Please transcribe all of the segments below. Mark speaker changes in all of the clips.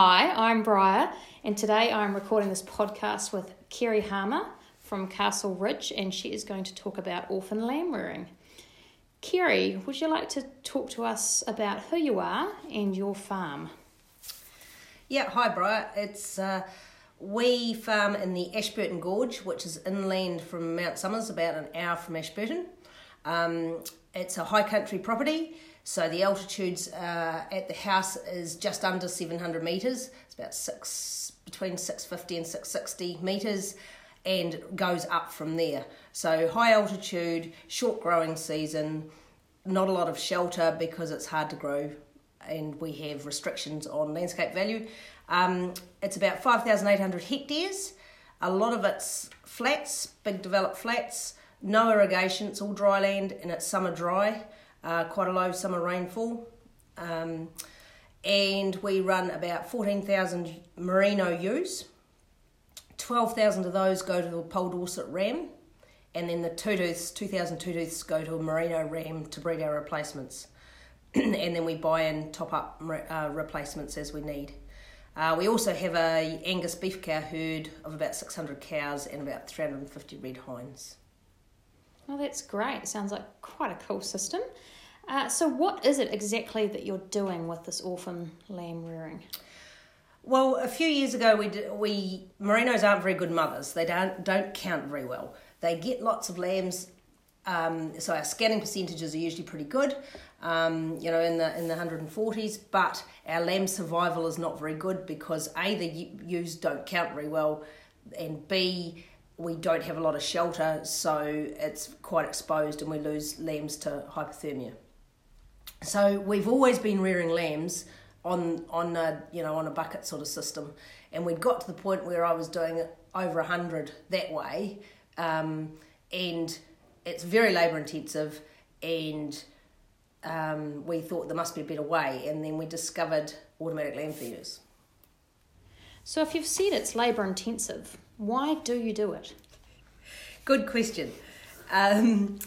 Speaker 1: Hi, I'm Briar, and today I'm recording this podcast with Kerry Harmer from Castle Ridge, and she is going to talk about orphan lamb rearing. Kerry, would you like to talk to us about who you are and your farm?
Speaker 2: Yeah, hi, Briar. It's uh, we farm in the Ashburton Gorge, which is inland from Mount Somers, about an hour from Ashburton. Um, it's a high country property, so the altitudes uh, at the house is just under 700 metres. It's about six between 650 and 660 metres and goes up from there. So high altitude, short growing season, not a lot of shelter because it's hard to grow and we have restrictions on landscape value. Um, it's about 5,800 hectares. A lot of it's flats, big developed flats, no irrigation, it's all dry land and it's summer dry, uh, quite a low summer rainfall. Um, and we run about 14,000 merino ewes. 12,000 of those go to the Poll Dorset ram, and then the two tooths, 2,000 two tooths go to a merino ram to breed our replacements. and then we buy and top up uh, replacements as we need. Uh, we also have a Angus beef cow herd of about 600 cows and about 350 red hinds.
Speaker 1: Oh, that's great. Sounds like quite a cool system. Uh, so, what is it exactly that you're doing with this orphan lamb rearing?
Speaker 2: Well, a few years ago, we did, we merinos aren't very good mothers. They don't don't count very well. They get lots of lambs, um, so our scanning percentages are usually pretty good. Um, you know, in the in the hundred and forties, but our lamb survival is not very good because a the ewes don't count very well, and b we don't have a lot of shelter, so it's quite exposed, and we lose lambs to hypothermia. So we've always been rearing lambs on on a you know on a bucket sort of system, and we'd got to the point where I was doing over hundred that way, um, and it's very labour intensive, and um, we thought there must be a better way, and then we discovered automatic lamb feeders.
Speaker 1: So if you've said it's labour intensive, why do you do it?
Speaker 2: Good question. Um,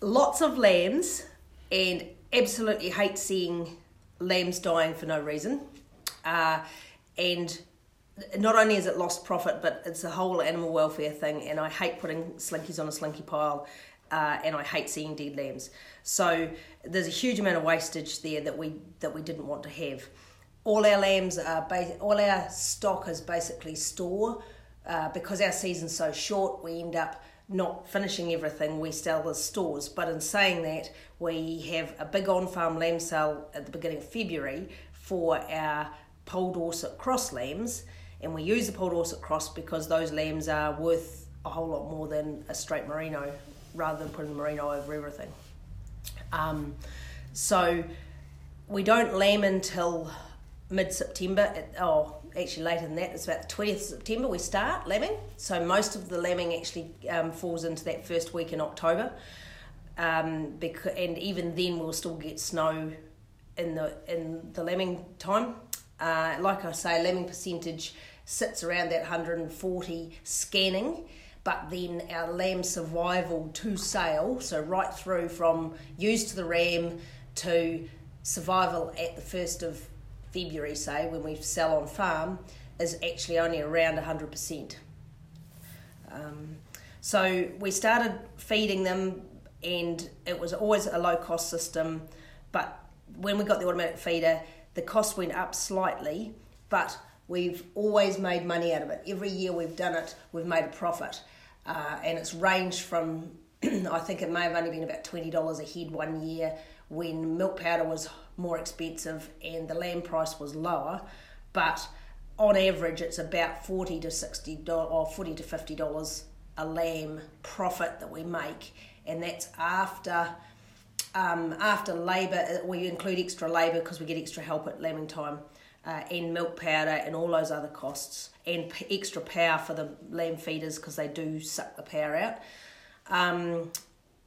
Speaker 2: lots of lambs, and absolutely hate seeing lambs dying for no reason. Uh, and not only is it lost profit, but it's a whole animal welfare thing, and I hate putting slinkies on a slinky pile. Uh, and I hate seeing dead lambs. So there's a huge amount of wastage there that we that we didn't want to have all our lambs are all our stock is basically store uh, because our season's so short we end up not finishing everything we sell as stores but in saying that we have a big on-farm lamb sale at the beginning of february for our Poll Dorset cross lambs and we use the Poll Dorset cross because those lambs are worth a whole lot more than a straight merino rather than putting merino over everything um, so we don't lamb until mid September. Oh, actually later than that. It's about the twentieth of September we start lambing. So most of the lambing actually um, falls into that first week in October. Um, because, and even then we'll still get snow in the in the lambing time. Uh, like I say, lambing percentage sits around that 140 scanning, but then our lamb survival to sale, so right through from used to the ram to survival at the first of February, say, when we sell on farm, is actually only around 100%. Um, so we started feeding them, and it was always a low cost system. But when we got the automatic feeder, the cost went up slightly, but we've always made money out of it. Every year we've done it, we've made a profit. Uh, and it's ranged from, I think it may have only been about $20 a head one year when milk powder was more expensive and the lamb price was lower, but on average it's about 40 to 60 or 40 to 50 dollars a lamb profit that we make and that's after um, after labour uh, we include extra labour because we get extra help at lambing time uh, and milk powder and all those other costs and p- extra power for the lamb feeders because they do suck the power out um,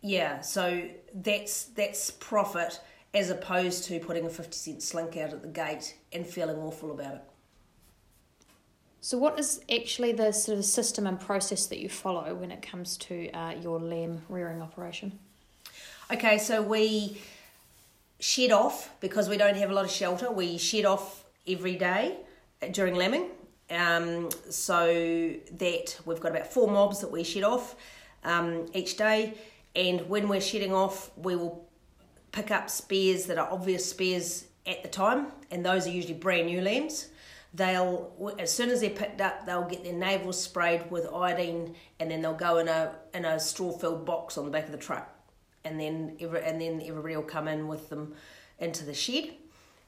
Speaker 2: yeah so that's that's profit as opposed to putting a 50 cent slink out at the gate and feeling awful about it.
Speaker 1: So, what is actually the sort of system and process that you follow when it comes to uh, your lamb rearing operation?
Speaker 2: Okay, so we shed off because we don't have a lot of shelter. We shed off every day during lambing. Um, so that we've got about four mobs that we shed off um, each day, and when we're shedding off, we will pick up spears that are obvious spears at the time, and those are usually brand new lambs. They'll as soon as they're picked up, they'll get their navels sprayed with iodine, and then they'll go in a in a straw filled box on the back of the truck, and then every, and then everybody will come in with them into the shed.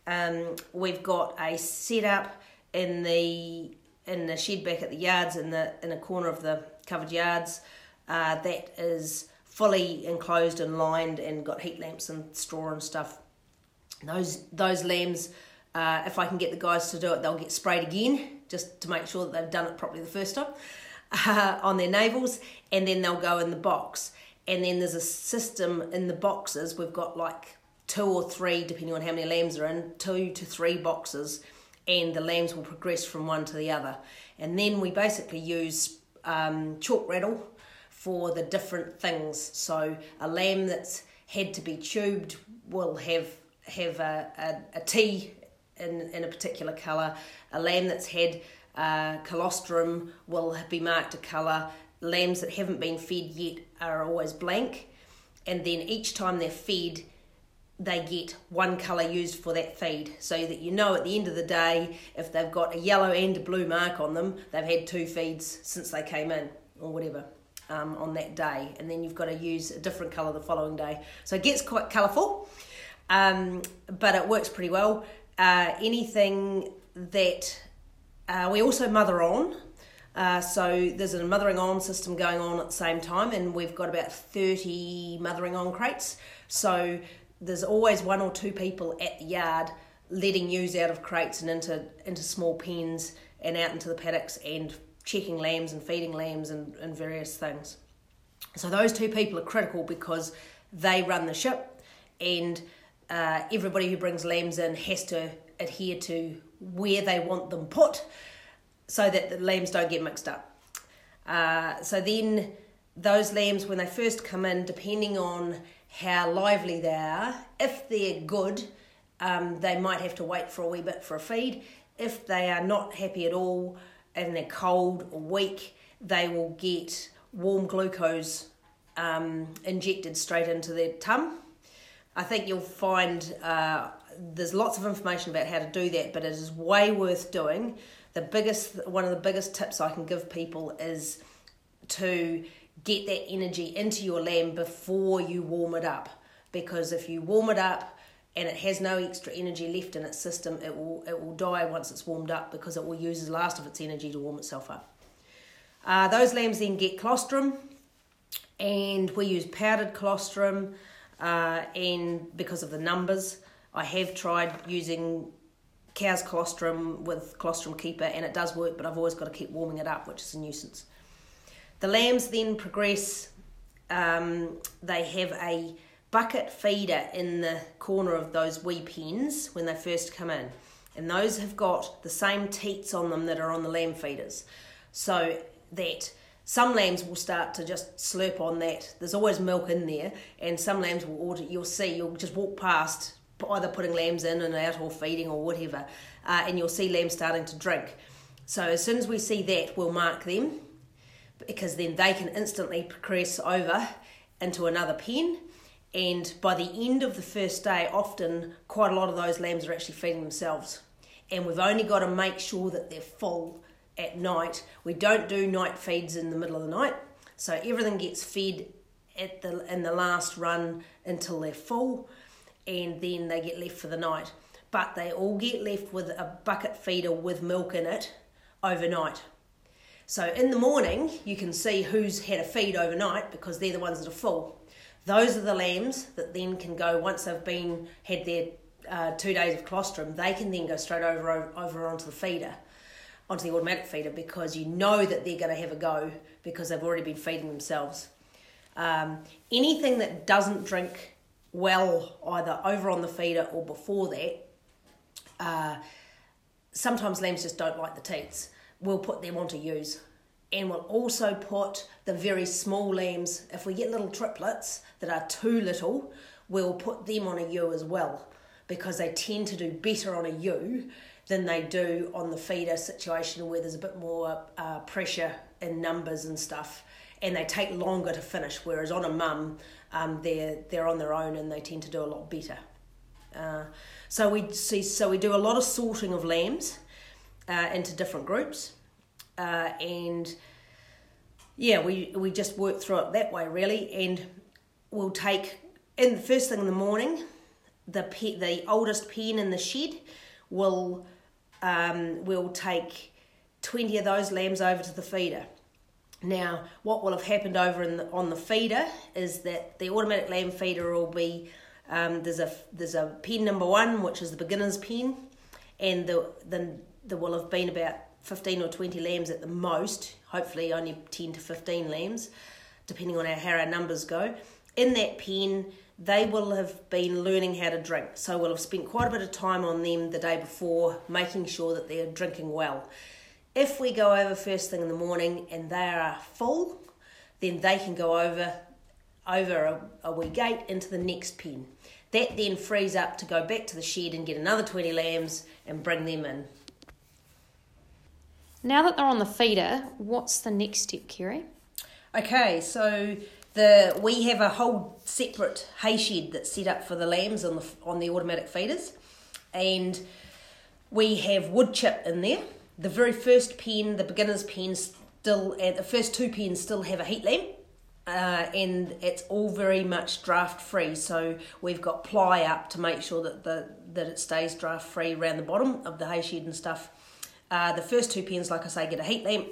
Speaker 2: Um, we've got a setup in the in the shed back at the yards in the in a corner of the covered yards uh, that is fully enclosed and lined and got heat lamps and straw and stuff. Those those lambs, uh, if I can get the guys to do it, they'll get sprayed again just to make sure that they've done it properly the first time uh, on their navels, and then they'll go in the box. And then there's a system in the boxes. We've got like two or three, depending on how many lambs are in, two to three boxes, and the lambs will progress from one to the other. And then we basically use um, chalk raddle for the different things. So a lamb that's had to be tubed will have have a, a, a T in, in a particular colour. A lamb that's had uh, colostrum will be marked a colour. Lambs that haven't been fed yet are always blank. And then each time they're fed, they get one colour used for that feed so that you know at the end of the day if they've got a yellow and a blue mark on them they've had two feeds since they came in or whatever um, on that day and then you've got to use a different colour the following day. So it gets quite colourful um, but it works pretty well. Uh, anything that uh, we also mother on. Uh, so there's a mothering on system going on at the same time and we've got about 30 mothering on crates. So there's always one or two people at the yard letting ewes out of crates and into into small pens and out into the paddocks and checking lambs and feeding lambs and, and various things. So those two people are critical because they run the ship and uh, everybody who brings lambs in has to adhere to where they want them put so that the lambs don't get mixed up. Uh, so then those lambs, when they first come in, depending on how lively they are. If they're good, um, they might have to wait for a wee bit for a feed. If they are not happy at all and they're cold or weak, they will get warm glucose um, injected straight into their tum. I think you'll find uh, there's lots of information about how to do that, but it is way worth doing. The biggest, one of the biggest tips I can give people is to get that energy into your lamb before you warm it up. Because if you warm it up and it has no extra energy left in its system, it will it will die once it's warmed up because it will use the last of its energy to warm itself up. Uh, those lambs then get colostrum, and we use powdered colostrum. Uh, and because of the numbers, I have tried using cow's colostrum with colostrum keeper, and it does work, but I've always got to keep warming it up, which is a nuisance. The lambs then progress, um, they have a bucket feeder in the corner of those wee pens when they first come in. And those have got the same teats on them that are on the lamb feeders. So that some lambs will start to just slurp on that. There's always milk in there, and some lambs will order, you'll see, you'll just walk past, either putting lambs in and out or feeding or whatever, uh, and you'll see lambs starting to drink. So as soon as we see that, we'll mark them because then they can instantly progress over into another pen. And by the end of the first day, often quite a lot of those lambs are actually feeding themselves. And we've only got to make sure that they're full at night. We don't do night feeds in the middle of the night, so everything gets fed at the in the last run until they're full, and then they get left for the night. But they all get left with a bucket feeder with milk in it overnight. So in the morning, you can see who's had a feed overnight because they're the ones that are full. Those are the lambs that then can go once they've been had their uh, two days of colostrum. They can then go straight over over onto the feeder, onto the automatic feeder because you know that they're going to have a go because they've already been feeding themselves. Um, anything that doesn't drink well, either over on the feeder or before that, uh, sometimes lambs just don't like the teats we'll put them onto ewes. And we'll also put the very small lambs, if we get little triplets that are too little, we'll put them on a ewe as well because they tend to do better on a ewe than they do on the feeder situation where there's a bit more uh, pressure in numbers and stuff, and they take longer to finish. Whereas on a mum, um, they're they're on their own and they tend to do a lot better. Uh, so we see so we do a lot of sorting of lambs uh, into different groups, uh, and yeah, we we just work through it that way really, and we'll take in the first thing in the morning, the pe- the oldest pen in the shed will um, we'll take 20 of those lambs over to the feeder. Now, what will have happened over in the, on the feeder is that the automatic lamb feeder will be um, there's a there's a pen number one which is the beginner's pen, and the then there will have been about 15 or 20 lambs at the most, hopefully only 10 to 15 lambs, depending on how our numbers go. In that pen, they will have been learning how to drink. So we'll have spent quite a bit of time on them the day before, making sure that they're drinking well. If we go over first thing in the morning and they are full, then they can go over over a, a wee gate into the next pen. That then frees up to go back to the shed and get another 20 lambs and bring them in.
Speaker 1: Now that they're on the feeder, what's the next step, Kerry?
Speaker 2: Okay, so the we have a whole separate hay shed that's set up for the lambs on the on the automatic feeders, and we have wood chip in there. The very first pen, the beginner's pen, still and the first two pens still have a heat lamp, uh, and it's all very much draft free. So we've got ply up to make sure that the that it stays draft free around the bottom of the hay shed and stuff. Uh, the first two pens, like I say, get a heat lamp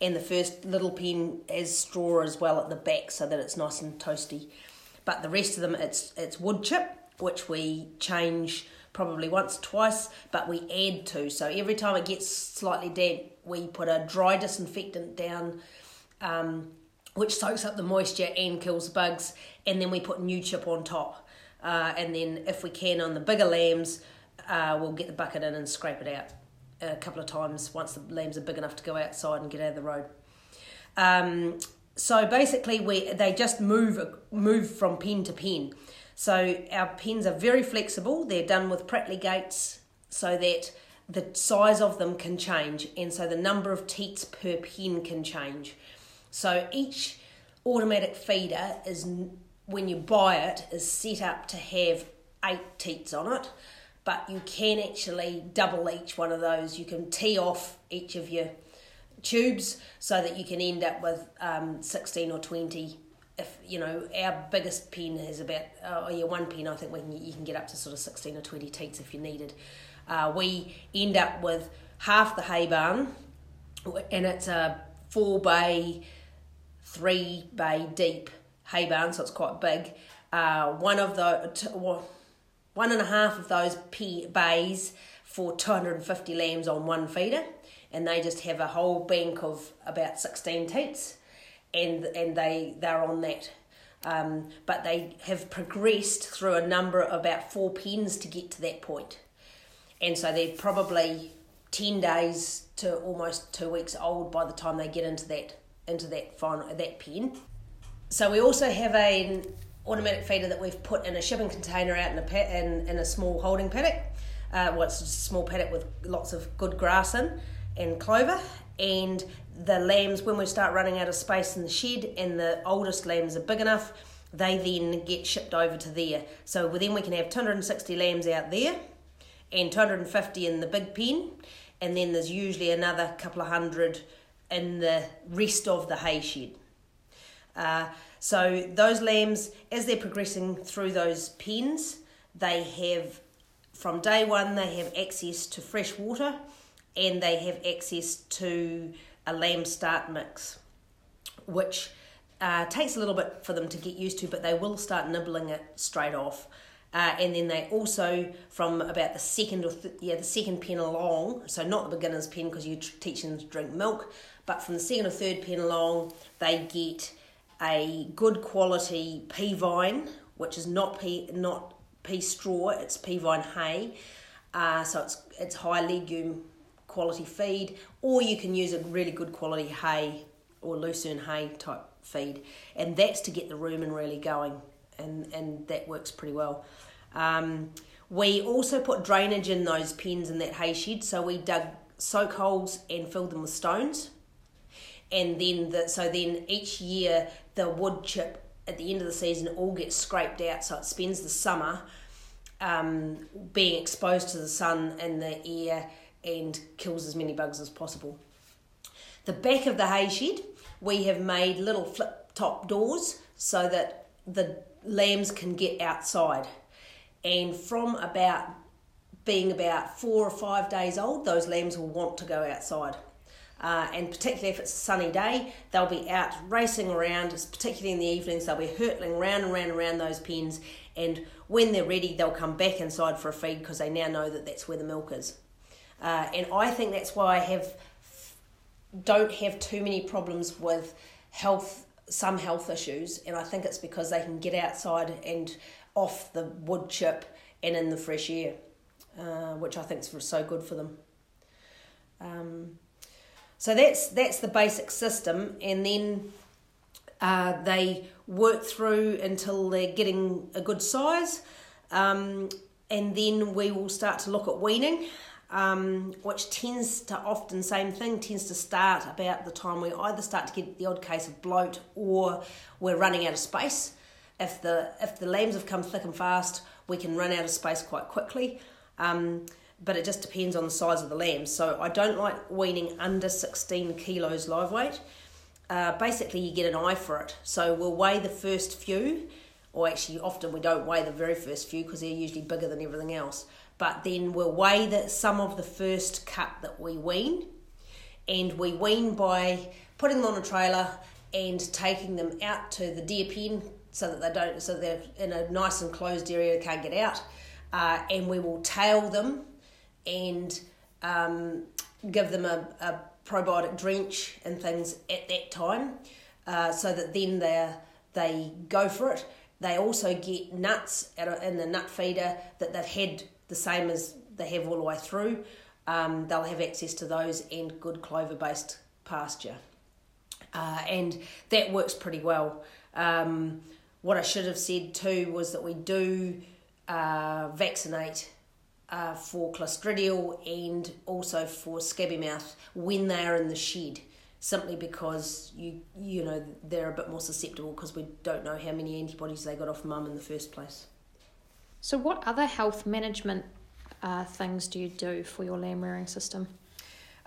Speaker 2: and the first little pen has straw as well at the back so that it's nice and toasty. But the rest of them, it's it's wood chip, which we change probably once twice, but we add to. So every time it gets slightly damp, we put a dry disinfectant down, um, which soaks up the moisture and kills bugs, and then we put new chip on top. Uh, and then if we can on the bigger lambs, uh, we'll get the bucket in and scrape it out a couple of times once the lambs are big enough to go outside and get out of the road. Um, so basically, we they just move move from pen to pen. So our pens are very flexible. They're done with Prattley gates so that the size of them can change, and so the number of teats per pen can change. So each automatic feeder is when you buy it is set up to have eight teats on it but you can actually double each one of those. You can tee off each of your tubes so that you can end up with um, 16 or 20 if you know our biggest pen is about oh yeah one pen I think we can, you can get up to sort of 16 or 20 teats if you needed. Uh, we end up with half the hay barn and it's a four bay three bay deep hay barn so it's quite big. Uh, one of the well, one and a half of those p bays for 250 lambs on one feeder and they just have a whole bank of about 16 teats and and they they're on that. Um, but they have progressed through a number about four pens to get to that point. And so they're probably 10 days to almost two weeks old by the time they get into that into that final that pen. So we also have a automatic feeder that we've put in a shipping container out in a pet in, in a small holding paddock. Uh, well, it's a small paddock with lots of good grass in and clover. And the lambs, when we start running out of space in the shed, and the oldest lambs are big enough, they then get shipped over to there. So then we can have 260 lambs out there, and 250 in the big pen, and then there's usually another couple of hundred in the rest of the hay shed. Uh, so those lambs, as they're progressing through those pens, they have from day one they have access to fresh water and they have access to a lamb start mix, which uh, takes a little bit for them to get used to, but they will start nibbling it straight off. Uh, and then they also from about the second or th- yeah the second pen along, so not the beginner's pen because you teach them to drink milk, but from the second or third pen along, they get a good quality pea vine, which is not pea not pea straw, it's pea vine hay. Uh, so it's it's high legume quality feed, or you can use a really good quality hay or lucerne hay type feed, and that's to get the rumen really going, and and that works pretty well. Um, We also put drainage in those pens in that hay shed, so we dug soak holes and filled them with stones. And then the, so then each year the wood chip at the end of the season all gets scraped out, so it spends the summer um, being exposed to the sun and the air and kills as many bugs as possible. The back of the hay shed, we have made little flip top doors so that the lambs can get outside. And from about being about four or five days old, those lambs will want to go outside. Uh, and particularly if it's a sunny day, they'll be out racing around, particularly in the evenings, they'll be hurtling round and round and round those pens. And when they're ready, they'll come back inside for a feed because they now know that that's where the milk is. Uh, and I think that's why I have don't have too many problems with health, some health issues, and I think it's because they can get outside and off the wood chip and in the fresh air, uh, which I think is so good for them. Um, so that's that's the basic system, and then uh, they work through until they're getting a good size, um, and then we will start to look at weaning um, which tends to often, same thing, tends to start about the time we either start to get the odd case of bloat or we're running out of space. If the if the lambs have come thick and fast, we can run out of space quite quickly. Um, but it just depends on the size of the lambs. So I don't like weaning under 16 kilos live weight. Uh, basically, you get an eye for it. So we'll weigh the first few, or actually, often we don't weigh the very first few because they're usually bigger than everything else but then we'll weigh the, some of the first cut that we wean, and we wean by putting them on a trailer and taking them out to the deer pen so that they don't, so they're in a nice enclosed area, they can't get out, uh, and we will tail them and um, give them a, a probiotic drench and things at that time, uh, so that then they they go for it. They also get nuts in the nut feeder that they've had the same as they have all the way through. Um, they'll have access to those and good clover based pasture. Uh, and that works pretty well. Um, what I should have said too was that we do uh, vaccinate uh, for Clostridial and also for scabby mouth when they are in the shed, simply because you you know they're a bit more susceptible because we don't know how many antibodies they got off mum in the first place.
Speaker 1: So, what other health management uh, things do you do for your lamb rearing system?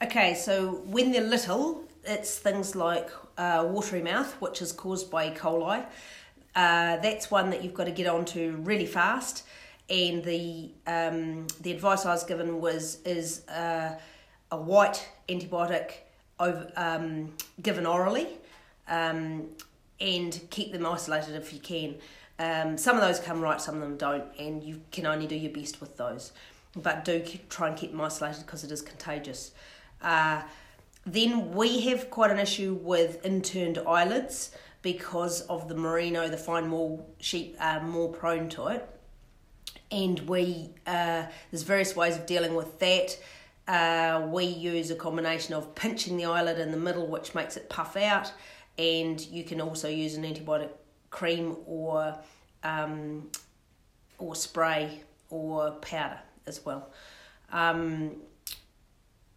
Speaker 2: Okay, so when they're little, it's things like uh, watery mouth, which is caused by E. coli. Uh, that's one that you've got to get onto really fast. And the um, the advice I was given was is uh, a white antibiotic over, um, given orally, um, and keep them isolated if you can. Um, some of those come right, some of them don't, and you can only do your best with those. But do keep, try and keep them isolated because it is contagious. Uh, then we have quite an issue with inturned eyelids because of the merino, the fine wool sheep are more prone to it. And we uh, there's various ways of dealing with that. Uh, we use a combination of pinching the eyelid in the middle, which makes it puff out, and you can also use an antibiotic cream or um, or spray or powder as well. Um,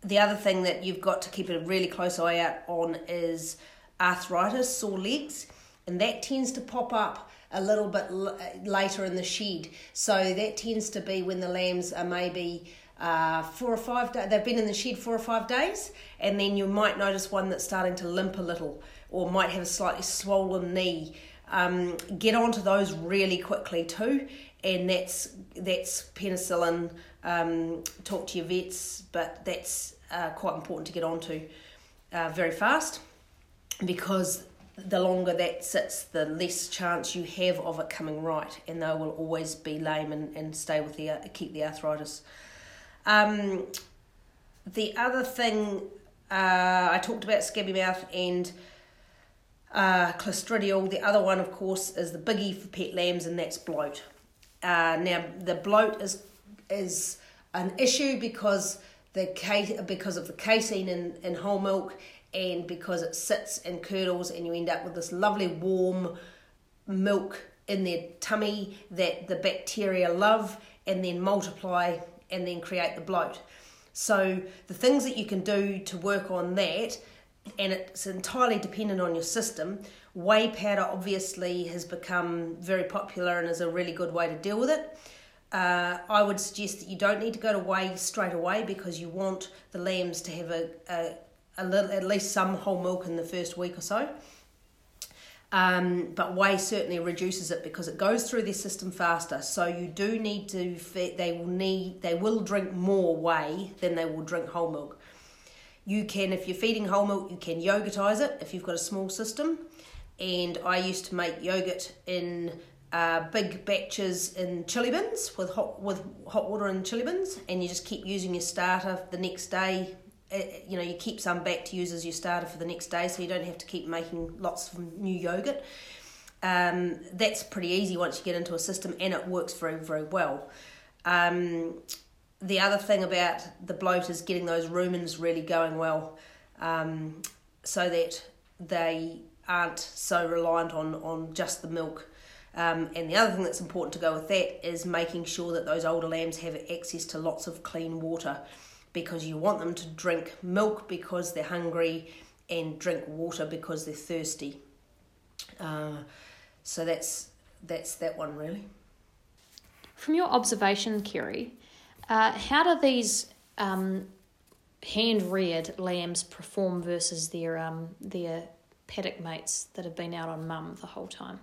Speaker 2: the other thing that you've got to keep a really close eye out on is arthritis, sore legs, and that tends to pop up a little bit l- later in the shed. So that tends to be when the lambs are maybe uh, four or five days, they've been in the shed four or five days, and then you might notice one that's starting to limp a little or might have a slightly swollen knee um, get onto those really quickly too, and that's that's penicillin. Um, talk to your vets, but that's uh, quite important to get onto uh, very fast because the longer that sits, the less chance you have of it coming right, and they will always be lame and, and stay with the keep the arthritis. Um, the other thing uh, I talked about scabby mouth and uh, Clostridial. The other one, of course, is the biggie for pet lambs, and that's bloat. Uh, now, the bloat is is an issue because the case because of the casein in, in whole milk and because it sits and curdles and you end up with this lovely warm milk in their tummy that the bacteria love and then multiply and then create the bloat. So the things that you can do to work on that, and it's entirely dependent on your system. Whey powder obviously has become very popular and is a really good way to deal with it. Uh, I would suggest that you don't need to go to whey straight away because you want the lambs to have a, a, a little, at least some whole milk in the first week or so. Um, but whey certainly reduces it because it goes through their system faster. So you do need to feed, they will need they will drink more whey than they will drink whole milk. You can if you're feeding whole milk, you can yogurtize it if you've got a small system. And I used to make yogurt in uh, big batches in chilly bins with hot with hot water in chilly bins, and you just keep using your starter the next day you know you keep some back to use as your starter for the next day so you don't have to keep making lots of new yogurt. Um, that's pretty easy once you get into a system and it works very very well. Um, the other thing about the bloat is getting those rumens really going well um, so that they aren't so reliant on, on just the milk. Um, and the other thing that's important to go with that is making sure that those older lambs have access to lots of clean water because you want them to drink milk because they're hungry and drink water because they're thirsty. Uh, so that's that's that one really.
Speaker 1: From your observation, Kerry, uh, how do these um, hand reared lambs perform versus their um, their paddock mates that have been out on mum the whole time?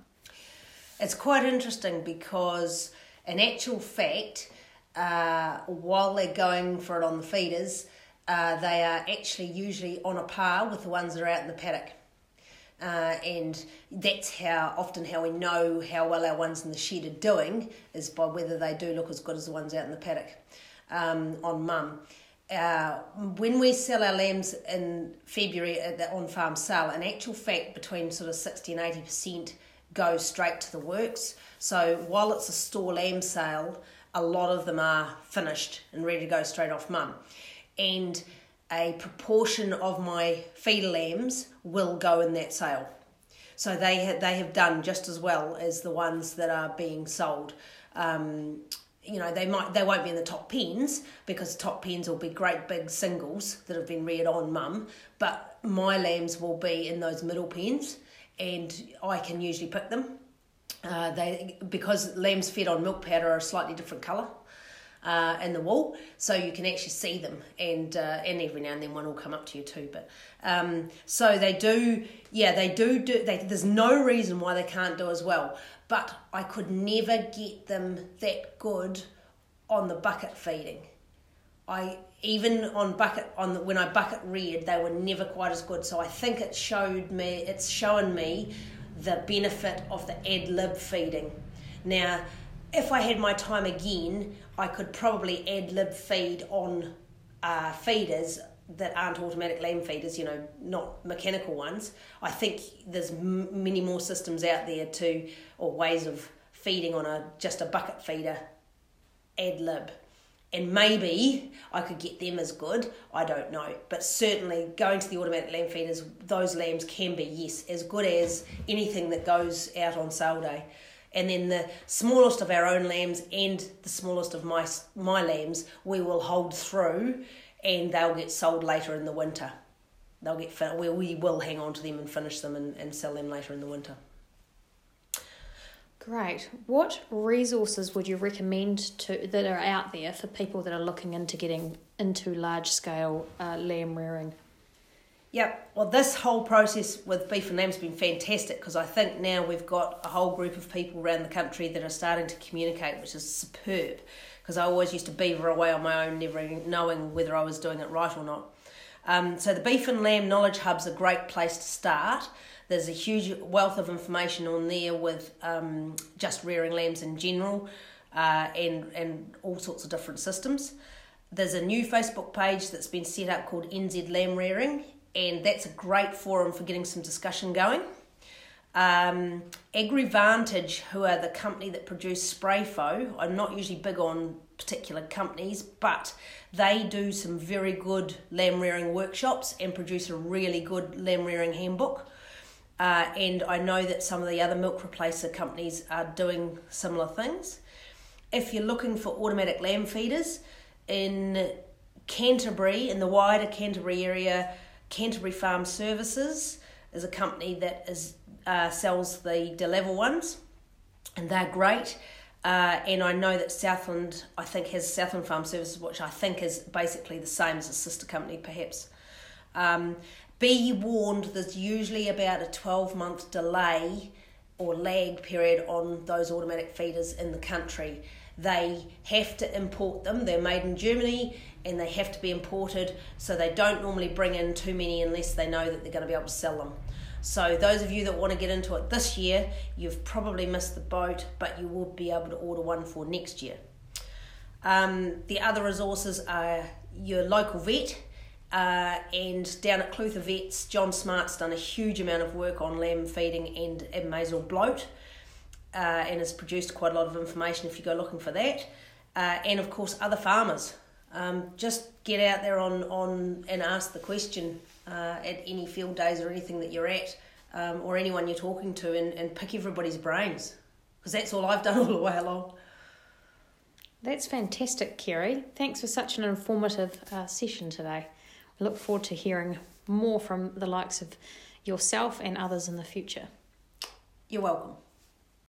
Speaker 2: It's quite interesting because, in actual fact, uh, while they're going for it on the feeders, uh, they are actually usually on a par with the ones that are out in the paddock. Uh, and that's how often how we know how well our ones in the shed are doing is by whether they do look as good as the ones out in the paddock um, on mum. Uh, when we sell our lambs in February at the on farm sale, in actual fact, between sort of 60 and 80% go straight to the works. So while it's a store lamb sale, a lot of them are finished and ready to go straight off mum. And a proportion of my feeder lambs will go in that sale. So they ha- they have done just as well as the ones that are being sold. Um, you know they might they won't be in the top pens because top pens will be great big singles that have been reared on mum, but my lambs will be in those middle pens, and I can usually pick them uh, they because lambs fed on milk powder are a slightly different colour uh, in the wool, so you can actually see them, and uh, and every now and then one will come up to you too. But um, so they do, yeah, they do do. They, there's no reason why they can't do as well. But I could never get them that good on the bucket feeding. I even on bucket on the, when I bucket reared, they were never quite as good. So I think it showed me, it's shown me the benefit of the ad lib feeding. Now, if I had my time again, I could probably ad lib feed on uh, feeders that aren't automatic lamb feeders, you know, not mechanical ones. I think there's m- many more systems out there to, or ways of feeding on a just a bucket feeder ad lib and maybe I could get them as good. I don't know, but certainly going to the automatic lamb feeders, those lambs can be yes as good as anything that goes out on sale day. And then the smallest of our own lambs and the smallest of my my lambs, we will hold through, and they'll get sold later in the winter. They'll get we we will hang on to them and finish them and, and sell them later in the winter.
Speaker 1: Great. What resources would you recommend to that are out there for people that are looking into getting into large scale uh, lamb rearing?
Speaker 2: Yep. Well, this whole process with beef and lamb has been fantastic because I think now we've got a whole group of people around the country that are starting to communicate, which is superb. Because I always used to beaver away on my own, never knowing whether I was doing it right or not. Um, so the beef and lamb knowledge hub's a great place to start. There's a huge wealth of information on there with um, just rearing lambs in general uh, and, and all sorts of different systems. There's a new Facebook page that's been set up called NZ Lamb Rearing, and that's a great forum for getting some discussion going. Um, AgriVantage, who are the company that produce Sprayfo, I'm not usually big on particular companies, but they do some very good lamb rearing workshops and produce a really good lamb rearing handbook. Uh, and I know that some of the other milk replacer companies are doing similar things. if you're looking for automatic lamb feeders in Canterbury, in the wider Canterbury area, Canterbury Farm Services is a company that is uh, sells the DeLaval ones, and they're great. Uh, and I know that Southland, I think, has Southland Farm Services, which I think is basically the same as a sister company, perhaps. Um, be warned, there's usually about a 12 month delay or lag period on those automatic feeders in the country. They have to import them, they're made in Germany and they have to be imported, so they don't normally bring in too many unless they know that they're going to be able to sell them. So, those of you that want to get into it this year, you've probably missed the boat, but you will be able to order one for next year. Um, the other resources are your local vet. Uh, and down at Clutha Vets, John Smart's done a huge amount of work on lamb feeding and abomasal bloat uh, and has produced quite a lot of information if you go looking for that. Uh, and of course, other farmers. Um, just get out there on, on and ask the question uh, at any field days or anything that you're at, um, or anyone you're talking to, and, and pick everybody's brains. Because that's all I've done all the way along.
Speaker 1: That's fantastic, Kerry. Thanks for such an informative uh, session today. I look forward to hearing more from the likes of yourself and others in the future.
Speaker 2: You're welcome.